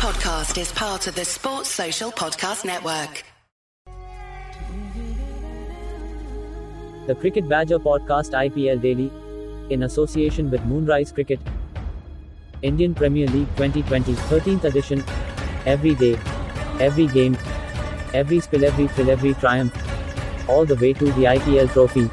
podcast is part of the Sports Social Podcast Network. The Cricket Badger Podcast IPL Daily, in association with Moonrise Cricket, Indian Premier League 2020 13th edition. Every day, every game, every spill, every thrill, every triumph, all the way to the IPL trophy.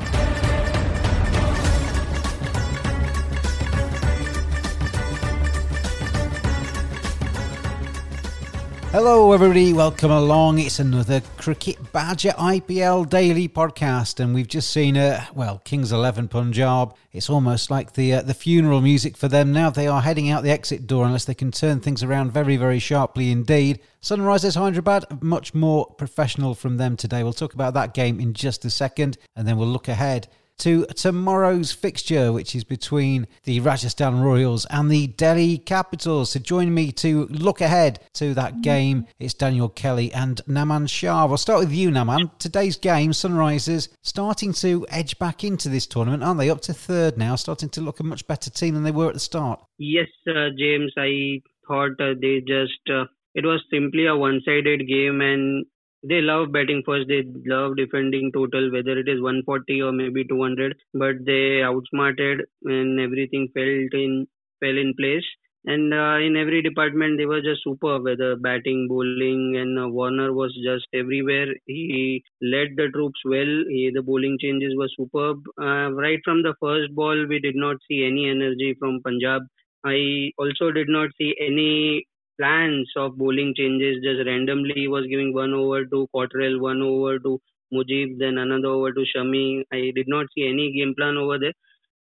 Hello, everybody. Welcome along. It's another Cricket Badger IPL daily podcast, and we've just seen uh, well Kings Eleven Punjab. It's almost like the uh, the funeral music for them now. They are heading out the exit door unless they can turn things around very very sharply indeed. Sunrisers Hyderabad, much more professional from them today. We'll talk about that game in just a second, and then we'll look ahead to tomorrow's fixture, which is between the Rajasthan Royals and the Delhi Capitals. So join me to look ahead to that game. It's Daniel Kelly and Naman Shah. We'll start with you, Naman. Today's game, Sunrisers, starting to edge back into this tournament, aren't they? Up to third now, starting to look a much better team than they were at the start. Yes, uh, James. I thought uh, they just. Uh, it was simply a one-sided game, and they love batting first. They love defending total, whether it is 140 or maybe 200. But they outsmarted and everything felt in fell in place. And uh, in every department, they were just super. Whether batting, bowling, and uh, Warner was just everywhere. He led the troops well. He, the bowling changes were superb. Uh, right from the first ball, we did not see any energy from Punjab. I also did not see any plans of bowling changes. Just randomly, he was giving one over to Cottrell, one over to Mujib, then another over to Shami. I did not see any game plan over there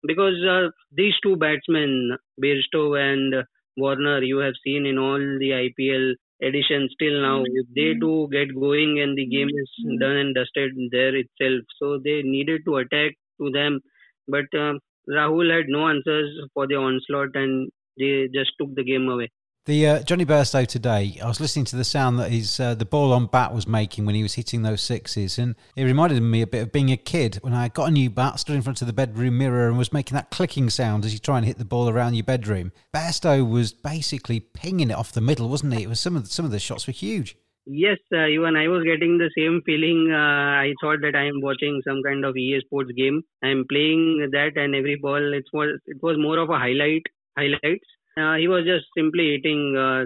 because uh, these two batsmen, Bairstow and Warner, you have seen in all the IPL editions till now. If they do get going and the game is done and dusted there itself, so they needed to attack to them, but uh, Rahul had no answers for the onslaught and they just took the game away. The uh, Jonny Bairstow today, I was listening to the sound that his uh, the ball on bat was making when he was hitting those sixes, and it reminded me a bit of being a kid when I got a new bat, stood in front of the bedroom mirror, and was making that clicking sound as you try and hit the ball around your bedroom. Bairstow was basically pinging it off the middle, wasn't he? It was some of the, some of the shots were huge. Yes, uh, even I was getting the same feeling. Uh, I thought that I am watching some kind of EA Sports game. I am playing that, and every ball it was it was more of a highlight highlights uh, he was just simply hitting. Uh,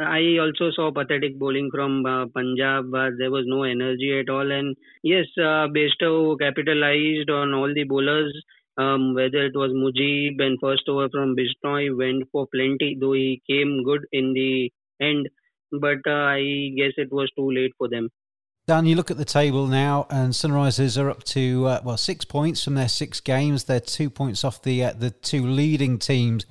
I also saw pathetic bowling from uh, Punjab. There was no energy at all. And yes, uh, Bairstow capitalized on all the bowlers. Um, whether it was Mujib and first over from Bishnoi went for plenty, though he came good in the end. But uh, I guess it was too late for them. Dan, you look at the table now, and Sunrisers are up to uh, well six points from their six games. They're two points off the the two leading teams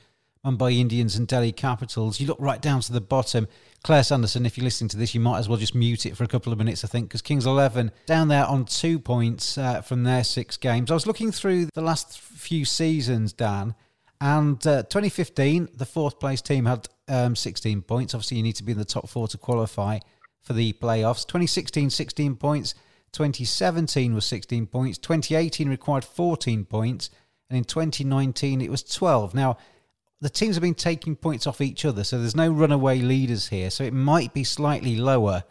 Mumbai Indians and Delhi Capitals. You look right down to the bottom. Claire Sanderson, if you're listening to this, you might as well just mute it for a couple of minutes, I think, because Kings 11 down there on two points uh, from their six games. I was looking through the last few seasons, Dan, and uh, 2015, the fourth place team had um, 16 points. Obviously, you need to be in the top four to qualify for the playoffs. 2016, 16 points. 2017 was 16 points. 2018 required 14 points. And in 2019, it was 12. Now, the teams have been taking points off each other, so there's no runaway leaders here. So it might be slightly lower,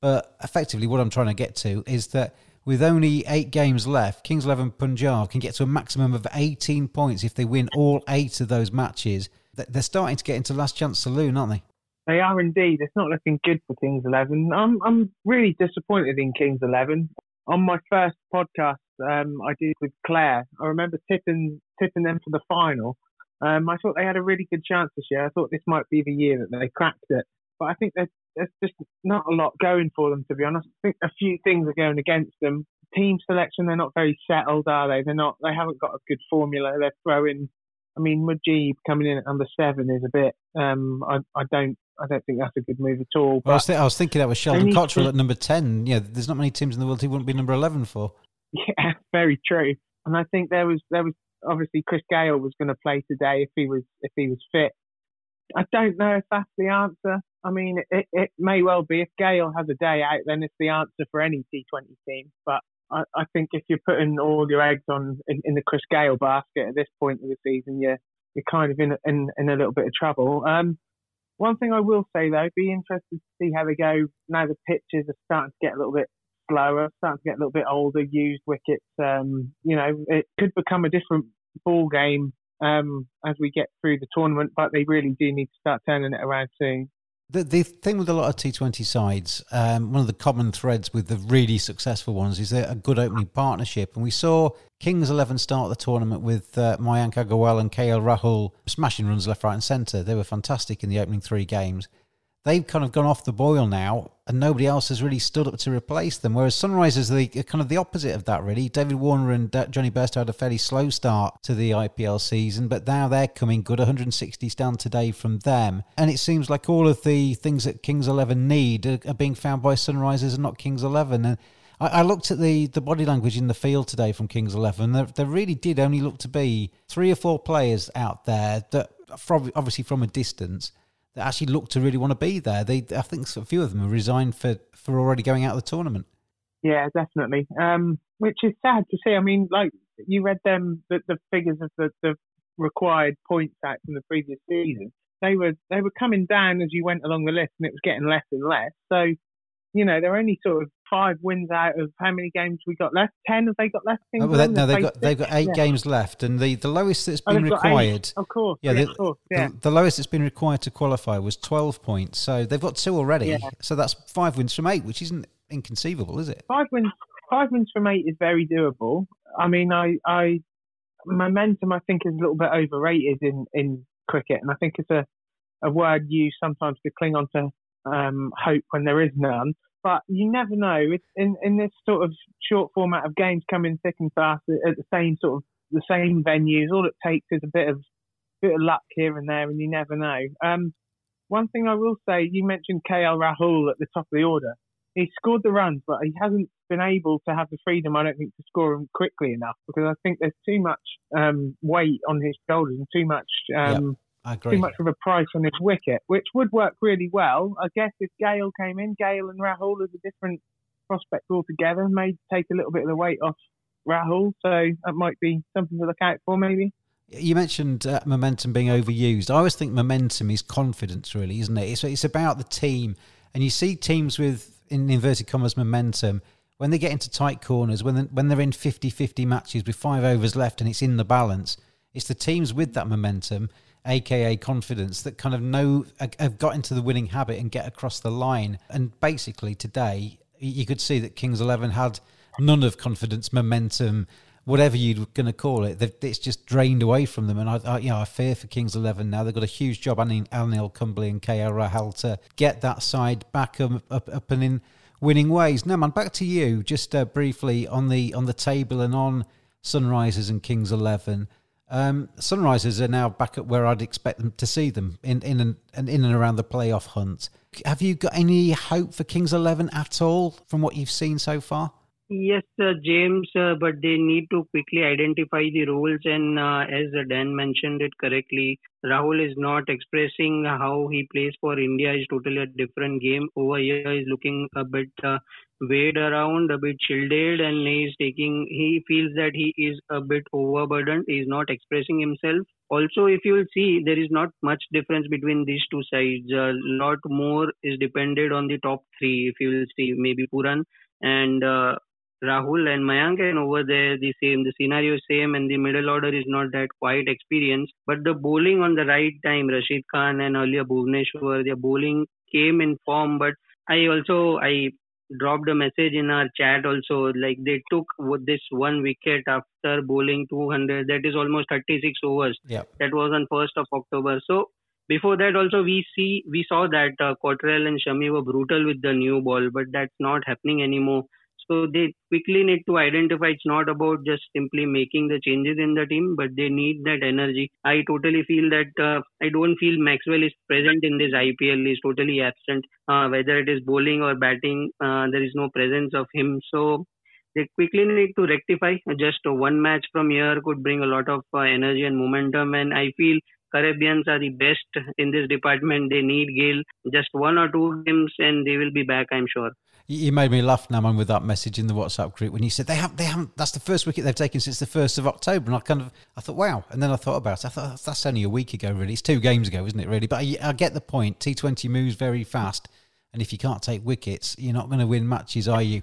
but effectively, what I'm trying to get to is that with only eight games left, Kings 11 Punjab can get to a maximum of 18 points if they win all eight of those matches. They're starting to get into last chance saloon, aren't they? They are indeed. It's not looking good for Kings 11. I'm I'm really disappointed in Kings 11. On my first podcast um, I did with Claire, I remember tipping tipping them for the final um, I thought they had a really good chance this year. I thought this might be the year that they cracked it. But I think there's, there's just not a lot going for them, to be honest. I think a few things are going against them. Team selection, they're not very settled, are they? They're not. They haven't got a good formula. They're throwing. I mean, Mujib coming in at number seven is a bit. Um, I, I don't. I don't think that's a good move at all. I, was th- I, was thinking that was Sheldon Cottrell to, at number ten. Yeah, there's not many teams in the world he wouldn't be number eleven for. Yeah, very true. And I think there was there was obviously Chris Gayle was going to play today if he was if he was fit. I don't know if that's the answer. I mean, it, it may well be. If Gayle has a day out, then it's the answer for any T20 team. But I, I think if you're putting all your eggs on in, in, the Chris Gayle basket at this point of the season, you're you're kind of in in, in a little bit of trouble. Um, One thing I will say though, be interested to see how they go now. The pitches are starting to get a little bit slower, starting to get a little bit older. Used wickets, um, you know, it could become a different ball game um, as we get through the tournament. But they really do need to start turning it around soon. The, the thing with a lot of T20 sides, um, one of the common threads with the really successful ones is they're a good opening partnership. And we saw Kings 11 start the tournament with uh, Mayank Agarwal and KL Rahul smashing runs left, right, and centre. They were fantastic in the opening three games they've kind of gone off the boil now, and nobody else has really stood up to replace them. Whereas Sunrisers are kind of the opposite of that, really. David Warner and uh, Jonny Bairstow had a fairly slow start to the IPL season, but now they're coming good. 160s down today from them, and it seems like all of the things that Kings Eleven need are, are being found by Sunrisers and not Kings Eleven. And I, looked at the, the body language in the field today from Kings Eleven. There, there really did only look to be three or four players out there that, from, obviously from a distance that actually look to really want to be there. They, I think a few of them have resigned for, for already going out of the tournament. Yeah, definitely. Um, which is sad to see. I mean, like you read them the, the figures of the, the required points out from the previous season. They were they were coming down as you went along the list, and it was getting less and less. So, you know, they're only sort of five wins out of how many games we got left? Ten have they got left? Oh, well, no, they've got they've got eight yeah. games left, and the, the lowest that's been oh, required. Of course, yeah, the, of course, yeah. The, the, lowest that's been required to qualify was twelve points. So they've got two already. Yeah. So that's five wins from eight, which isn't inconceivable, is it? Five wins, five wins from eight is very doable. I mean, I, I momentum I think is a little bit overrated in in cricket, and I think it's a a word used sometimes to cling on to um, hope when there is none but you never know. It's in in this sort of short format of games coming thick and fast at the same sort of the same venues. All it takes is a bit of bit of luck here and there, and you never know. Um, one thing I will say, you mentioned KL Rahul at the top of the order. He scored the runs, but he hasn't been able to have the freedom, I don't think, to score them quickly enough because I think there's too much um, weight on his shoulders and too much um, yep too much of a price on his wicket, which would work really well. I guess if Gayle came in, Gayle and Rahul as a different prospect altogether, may take a little bit of the weight off Rahul. So that might be something to look out for, maybe. You mentioned uh, momentum being overused. I always think momentum is confidence, really, isn't it? It's, it's about the team. And you see teams with, in inverted commas, momentum when they get into tight corners, when, they, when they're in 50 50 matches with five overs left and it's in the balance, it's the teams with that momentum aka confidence, that kind of know have got into the winning habit and get across the line. And basically today, you could see that Kings Eleven had none of confidence, momentum, whatever you're going to call it. It's just drained away from them. And I, I, you know, I fear for Kings Eleven now. They've got a huge job, Anil, Anil Kumble and KL Rahul to get that side back up, up, up and in winning ways. Now, man, back to you, just uh, briefly on the on the table and on Sunrisers and Kings Eleven. Um, Sunrisers are now back at where I'd expect them to see them in in and in and around the playoff hunt. Have you got any hope for Kings Eleven at all from what you've seen so far? Yes, uh, James, uh, but they need to quickly identify the roles. And uh, as Dan mentioned it correctly, Rahul is not expressing how he plays for India. is totally a different game. Over here, is looking a bit uh, weighed around, a bit shielded, and he's taking. He feels that he is a bit overburdened. He's not expressing himself. Also, if you will see, there is not much difference between these two sides. A lot more is depended on the top three. If you will see, maybe Pooran and uh, Rahul and Mayank, and over there the same. The scenario is same, and the middle order is not that quite experienced. But the bowling on the right time, Rashid Khan and earlier Bhuvneshwar, their bowling came in form. But I also I dropped a message in our chat also. Like they took this one wicket after bowling 200. That is almost 36 overs. Yeah. That was on first of October. So before that also we see we saw that uh, Cottrell and Shami were brutal with the new ball, but that's not happening anymore. So they quickly need to identify it's not about just simply making the changes in the team, but they need that energy. I totally feel that uh, I don't feel Maxwell is present in this IPL. He's totally absent. Uh, whether it is bowling or batting, uh, there is no presence of him. So they quickly need to rectify. Just one match from here could bring a lot of uh, energy and momentum. And I feel Caribbeans are the best in this department. They need Gayle just one or two games and they will be back, I'm sure. You made me laugh, Naman, with that message in the WhatsApp group when you said they have they haven't. That's the first wicket they've taken since the first of October, and I kind of I thought, wow. And then I thought about it. I thought that's only a week ago, really. It's two games ago, isn't it? Really, but I, I get the point. T Twenty moves very fast, and if you can't take wickets, you're not going to win matches, are you?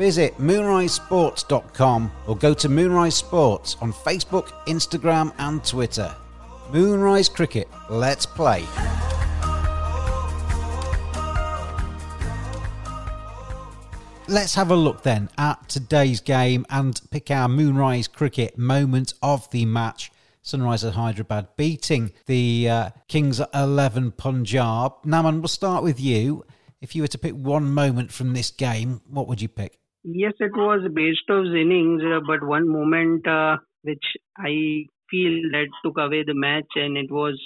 Visit moonrisesports.com or go to Moonrise Sports on Facebook, Instagram, and Twitter. Moonrise Cricket, let's play. Let's have a look then at today's game and pick our Moonrise Cricket moment of the match. Sunrisers Hyderabad beating the uh, Kings 11 Punjab. Naman, we'll start with you. If you were to pick one moment from this game, what would you pick? Yes, it was based of innings, uh, but one moment uh, which I feel that took away the match, and it was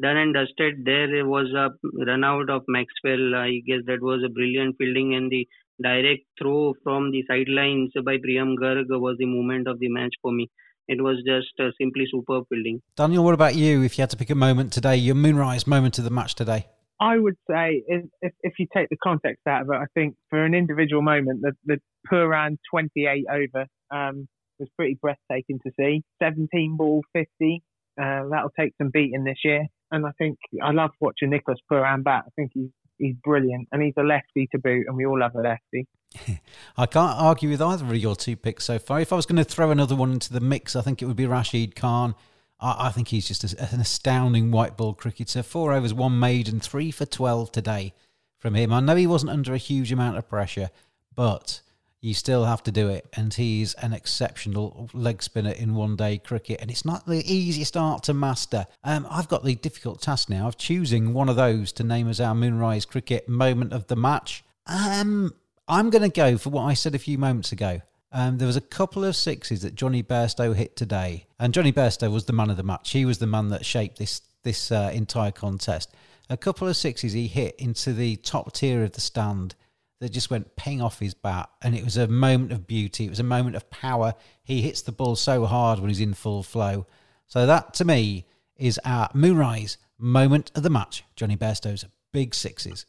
done and dusted. There was a run out of Maxwell. I guess that was a brilliant fielding, and the direct throw from the sidelines by Priyam Garg was the moment of the match for me. It was just uh, simply superb fielding. Daniel, what about you? If you had to pick a moment today, your moonrise moment of the match today? I would say if, if, if you take the context out of it, I think for an individual moment, the, the Pooran 28 over um, was pretty breathtaking to see. 17 ball 50. Uh, that'll take some beating this year. And I think I love watching Nicholas Pooran bat. I think he's he's brilliant, and he's a lefty to boot, and we all love a lefty. I can't argue with either of your two picks so far. If I was going to throw another one into the mix, I think it would be Rashid Khan. I, I think he's just a, an astounding white ball cricketer. Four overs, one made, and three for 12 today from him. I know he wasn't under a huge amount of pressure, but you still have to do it. And he's an exceptional leg spinner in one day cricket. And it's not the easiest art to master. Um, I've got the difficult task now of choosing one of those to name as our Moonrise Cricket moment of the match. Um, I'm going to go for what I said a few moments ago. Um, there was a couple of sixes that Jonny Bairstow hit today, and Jonny Bairstow was the man of the match. He was the man that shaped this this uh, entire contest. A couple of sixes he hit into the top tier of the stand that just went ping off his bat, and it was a moment of beauty. It was a moment of power. He hits the ball so hard when he's in full flow. So that to me is our Moonrise moment of the match. Jonny Bairstow's big sixes.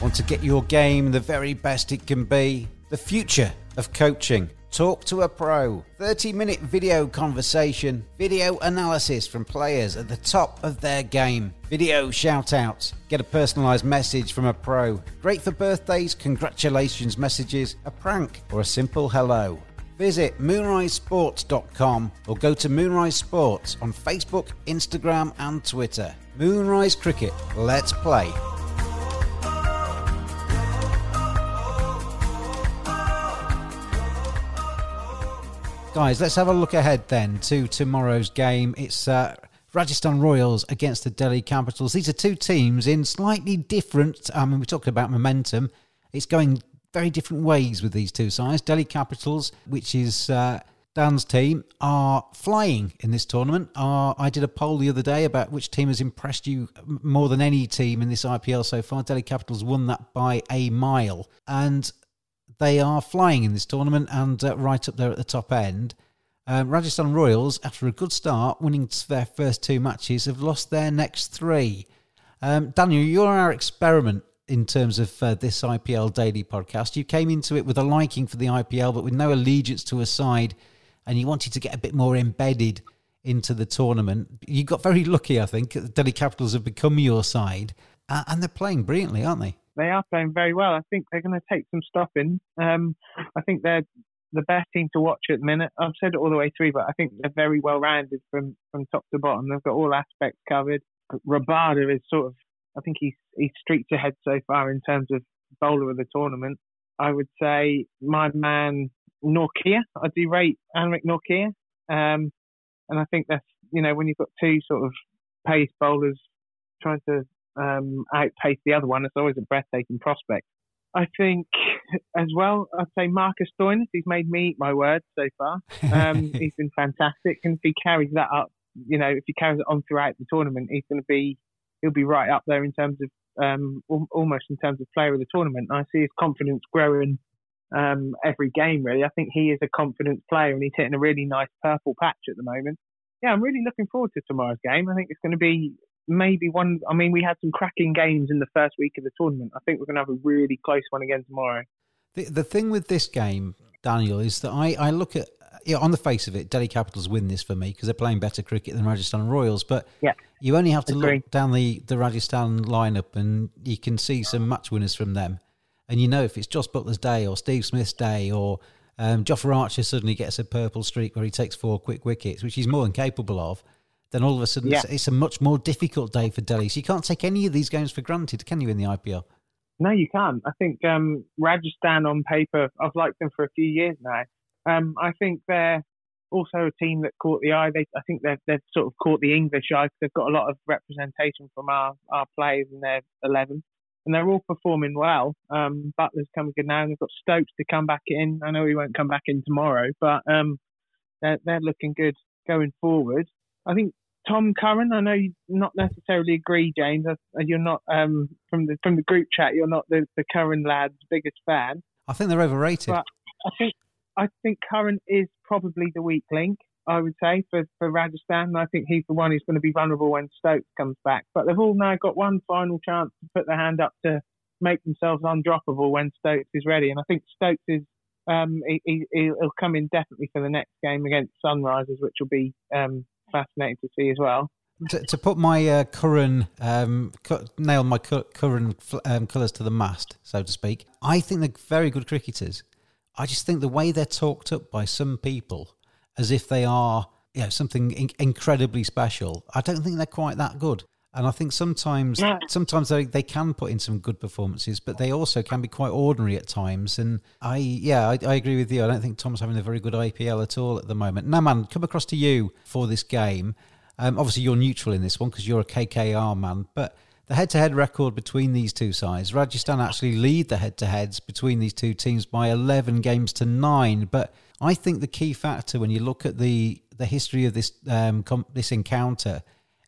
Want to get your game the very best it can be? The future of coaching. Talk to a pro. 30 minute video conversation. Video analysis from players at the top of their game. Video shout outs. Get a personalised message from a pro. Great for birthdays, congratulations messages, a prank, or a simple hello. Visit moonrisesports.com or go to Moonrise Sports on Facebook, Instagram, and Twitter. Moonrise Cricket. Let's play. Guys, let's have a look ahead then to tomorrow's game. It's uh, Rajasthan Royals against the Delhi Capitals. These are two teams in slightly different. I mean, we're talking about momentum. It's going very different ways with these two sides. Delhi Capitals, which is uh, Dan's team, are flying in this tournament. Uh, I did a poll the other day about which team has impressed you more than any team in this IPL so far. Delhi Capitals won that by a mile. And they are flying in this tournament and uh, right up there at the top end. Um, Rajasthan Royals, after a good start, winning their first two matches, have lost their next three. Um, Daniel, you're our experiment in terms of uh, this IPL daily podcast. You came into it with a liking for the IPL, but with no allegiance to a side, and you wanted to get a bit more embedded into the tournament. You got very lucky, I think. Delhi Capitals have become your side, uh, and they're playing brilliantly, aren't they? They are playing very well. I think they're going to take some stopping. Um, I think they're the best team to watch at the minute. I've said it all the way through, but I think they're very well rounded from, from top to bottom. They've got all aspects covered. Rabada is sort of, I think he's he's streets ahead so far in terms of bowler of the tournament. I would say my man Nortje. I do rate Anrich Nortje, um, and I think that's you know when you've got two sort of pace bowlers trying to um, outpace the other one. It's always a breathtaking prospect. I think as well, I'd say Marcus Stoinis. He's made me eat my words so far. Um, he's been fantastic, and if he carries that up, you know, if he carries it on throughout the tournament, he's going to be he'll be right up there in terms of um, almost in terms of player of the tournament. I see his confidence growing um, every game. Really, I think he is a confident player, and he's hitting a really nice purple patch at the moment. Yeah, I'm really looking forward to tomorrow's game. I think it's going to be maybe one. I mean, we had some cracking games in the first week of the tournament. I think we're going to have a really close one again tomorrow. The, the thing with this game, Daniel, is that I, I look at you know, on the face of it, Delhi Capitals win this for me because they're playing better cricket than Rajasthan Royals. But yeah, you only have to agree. look down the, the Rajasthan lineup and you can see some match winners from them. And you know if it's Jos Buttler's day or Steve Smith's day or um, Jofra Archer suddenly gets a purple streak where he takes four quick wickets, which he's more than capable of, then all of a sudden yeah. it's a much more difficult day for Delhi. So you can't take any of these games for granted, can you, in the IPL? No, you can't. I think um, Rajasthan on paper, I've liked them for a few years now. Um, I think they're also a team that caught the eye. They, I think they've, they've sort of caught the English eye because they've got a lot of representation from our, our players in their 11. And they're all performing well. Um, Buttler's coming good now, and they've got Stokes to come back in. I know he won't come back in tomorrow, but um, they're, they're looking good going forward. I think Tom Curran. I know you not necessarily agree, James. You're not um, from the from the group chat. You're not the, the Curran lads' biggest fan. I think they're overrated. But I think I think Curran is probably the weak link. I would say for for Rajasthan. I think he's the one who's going to be vulnerable when Stokes comes back. But they've all now got one final chance to put their hand up to make themselves undroppable when Stokes is ready. And I think Stokes is um, he, will come in definitely for the next game against Sunrisers, which will be um, fascinating to see as well. To, to put my uh, Curran, um, nail my Curran um, colours to the mast, so to speak, I think they're very good cricketers. I just think the way they're talked up by some people as if they are you know, something in- incredibly special, I don't think they're quite that good. And I think sometimes yeah. sometimes they, they can put in some good performances, but they also can be quite ordinary at times. And I yeah, I, I agree with you. I don't think Tom's having a very good IPL at all at the moment. Now, man, come across to you for this game. Um, obviously, you're neutral in this one because you're a KKR man, but the head-to-head record between these two sides, Rajasthan actually lead the head-to-heads between these two teams by 11 games to nine. But I think the key factor when you look at the the history of this um, com- this encounter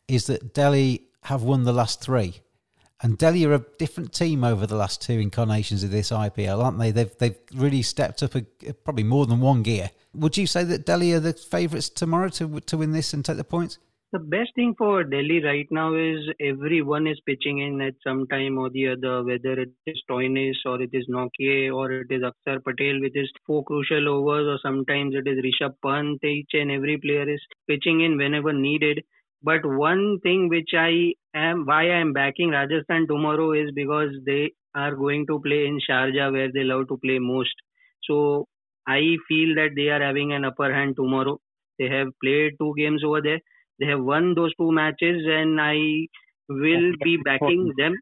is that Delhi have won the last three. And Delhi are a different team over the last two incarnations of this IPL, aren't they? They've they've really stepped up a, probably more than one gear. Would you say that Delhi are the favourites tomorrow to to win this and take the points? The best thing for Delhi right now is everyone is pitching in at some time or the other, whether it is Stoinis or it is Nortje or it is Akshar Patel with his four crucial overs or sometimes it is Rishabh Pant. Each and every player is pitching in whenever needed. But one thing which I am why I am backing Rajasthan tomorrow is because they are going to play in Sharjah where they love to play most. So I feel that they are having an upper hand tomorrow. They have played two games over there. They have won those two matches, and I will be backing them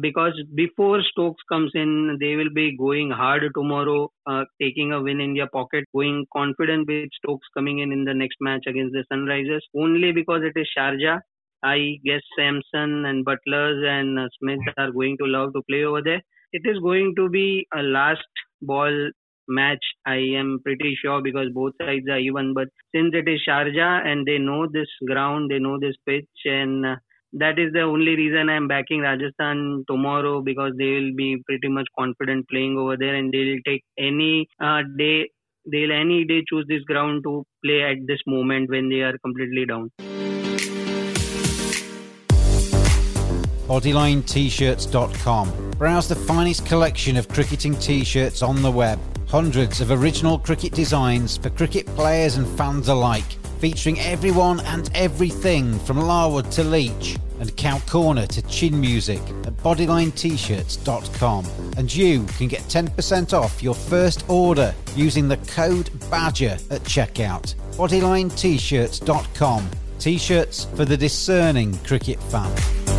because before Stokes comes in, they will be going hard tomorrow, uh, taking a win in their pocket, going confident with Stokes coming in in the next match against the Sunrisers. Only because it is Sharjah, I guess Samson and Buttlers and uh, Smith are going to love to play over there. It is going to be a last ball match. I am pretty sure because both sides are even. But since it is Sharjah and they know this ground, they know this pitch, and uh, that is the only reason I'm backing Rajasthan tomorrow because they will be pretty much confident playing over there and they'll take any uh, day they'll any day choose this ground to play at this moment when they are completely down. BodylineT-shirts.com. Browse the finest collection of cricketing t-shirts on the web. Hundreds of original cricket designs for cricket players and fans alike featuring everyone and everything from Larwood to Leach and Cow Corner to Chin Music at bodylinet-shirts.com. And you can get 10% off your first order using the code BADGER at checkout. bodylinet-shirts.com. T-shirts for the discerning cricket fan.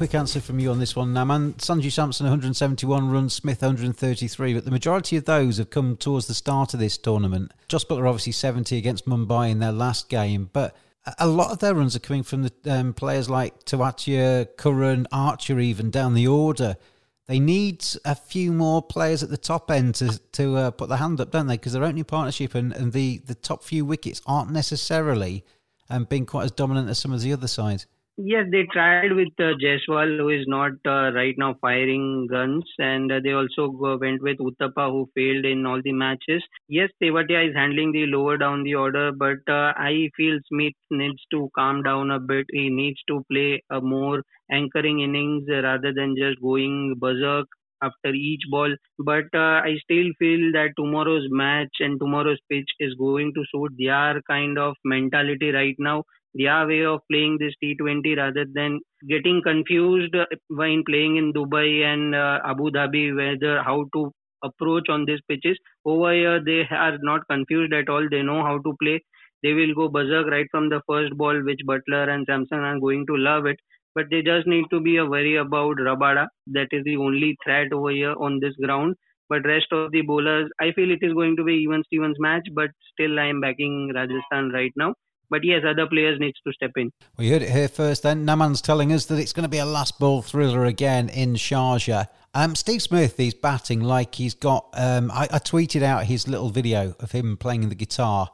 Quick answer from you on this one, Naman. Sanju Samson 171 runs, Smith 133, but the majority of those have come towards the start of this tournament. Jos Buttler obviously 70 against Mumbai in their last game, but a lot of their runs are coming from the um, players like Tewatia, Curran, Archer, even down the order. They need a few more players at the top end to to uh, put their hand up, don't they? Because their opening partnership and, and the, the top few wickets aren't necessarily um, being quite as dominant as some of the other sides. Yes, they tried with uh, Jaiswal, who is not uh, right now firing guns, and uh, they also go, went with Uthappa, who failed in all the matches. Yes, Tewatia is handling the lower down the order, but uh, I feel Smith needs to calm down a bit. He needs to play a more anchoring innings rather than just going berserk after each ball. But uh, I still feel that tomorrow's match and tomorrow's pitch is going to suit their kind of mentality right now their way of playing this T20 rather than getting confused when playing in Dubai and uh, Abu Dhabi whether how to approach on these pitches. Over here, they are not confused at all. They know how to play. They will go berserk right from the first ball, which Buttler and Samson are going to love it. But they just need to be a worry about Rabada. That is the only threat over here on this ground. But rest of the bowlers, I feel it is going to be even Stevens match. But still, I am backing Rajasthan right now. But yes, other players needs to step in. We heard it here first. Then Naman's telling us that it's going to be a last ball thriller again in Sharjah. Um, Steve Smith is batting like he's got. Um, I, I, tweeted out his little video of him playing the guitar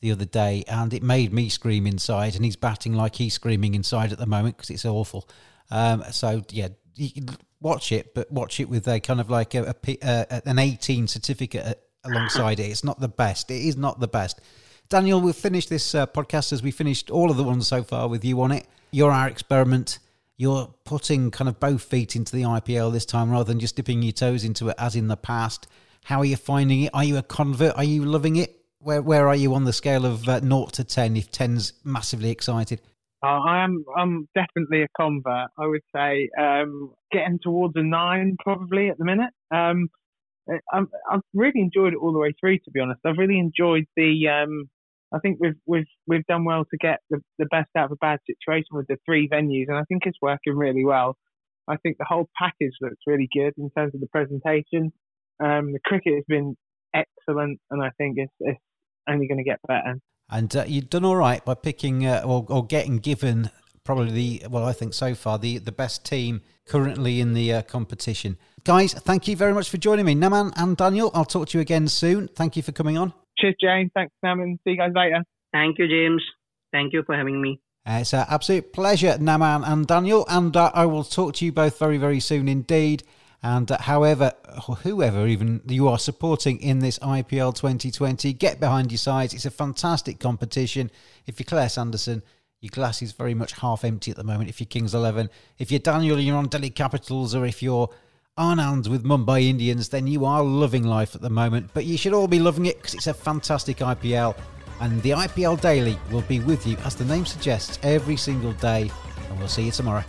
the other day, and it made me scream inside. And he's batting like he's screaming inside at the moment because it's awful. Um, so yeah, you watch it, but watch it with a kind of like a, a, a an 18 certificate alongside it. It's not the best. It is not the best. Daniel, we'll finish this uh, podcast as we finished all of the ones so far with you on it. You're our experiment. You're putting kind of both feet into the IPL this time rather than just dipping your toes into it as in the past. How are you finding it? Are you a convert? Are you loving it? Where where are you on the scale of uh, 0 to 10 if 10's massively excited? Uh, I am I'm definitely a convert. I would say um, getting towards a 9 probably at the minute. Um, i have really enjoyed it all the way through. To be honest, I've really enjoyed the um, I think we've we've we've done well to get the, the best out of a bad situation with the three venues, and I think it's working really well. I think the whole package looks really good in terms of the presentation. Um, the cricket has been excellent, and I think it's, it's only going to get better. And uh, you've done all right by picking uh, or, or, getting given probably the well, I think so far the the best team currently in the uh, competition. Guys, thank you very much for joining me, Naman and Daniel. I'll talk to you again soon. Thank you for coming on. Cheers, James. Thanks, Naman. See you guys later. Thank you, James. Thank you for having me. Uh, it's an absolute pleasure, Naman and Daniel, and uh, I will talk to you both very, very soon indeed. And uh, however, whoever even you are supporting in this IPL 2020, get behind your sides. It's a fantastic competition. If you're Claire Sanderson, your glass is very much half empty at the moment. If you're Kings 11, if you're Daniel, you're on Delhi Capitals, or if you're Anand with Mumbai Indians, then you are loving life at the moment. But you should all be loving it because it's a fantastic IPL. And the IPL Daily will be with you, as the name suggests, every single day. And we'll see you tomorrow.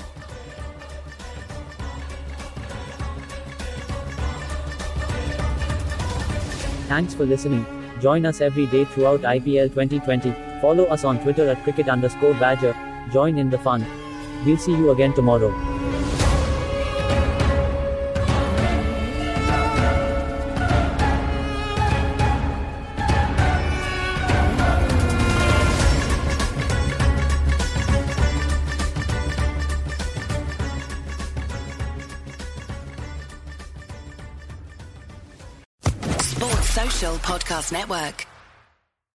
Thanks for listening. Join us every day throughout IPL 2020. Follow us on Twitter at cricket underscore badger. Join in the fun. We'll see you again tomorrow. Podcast Network.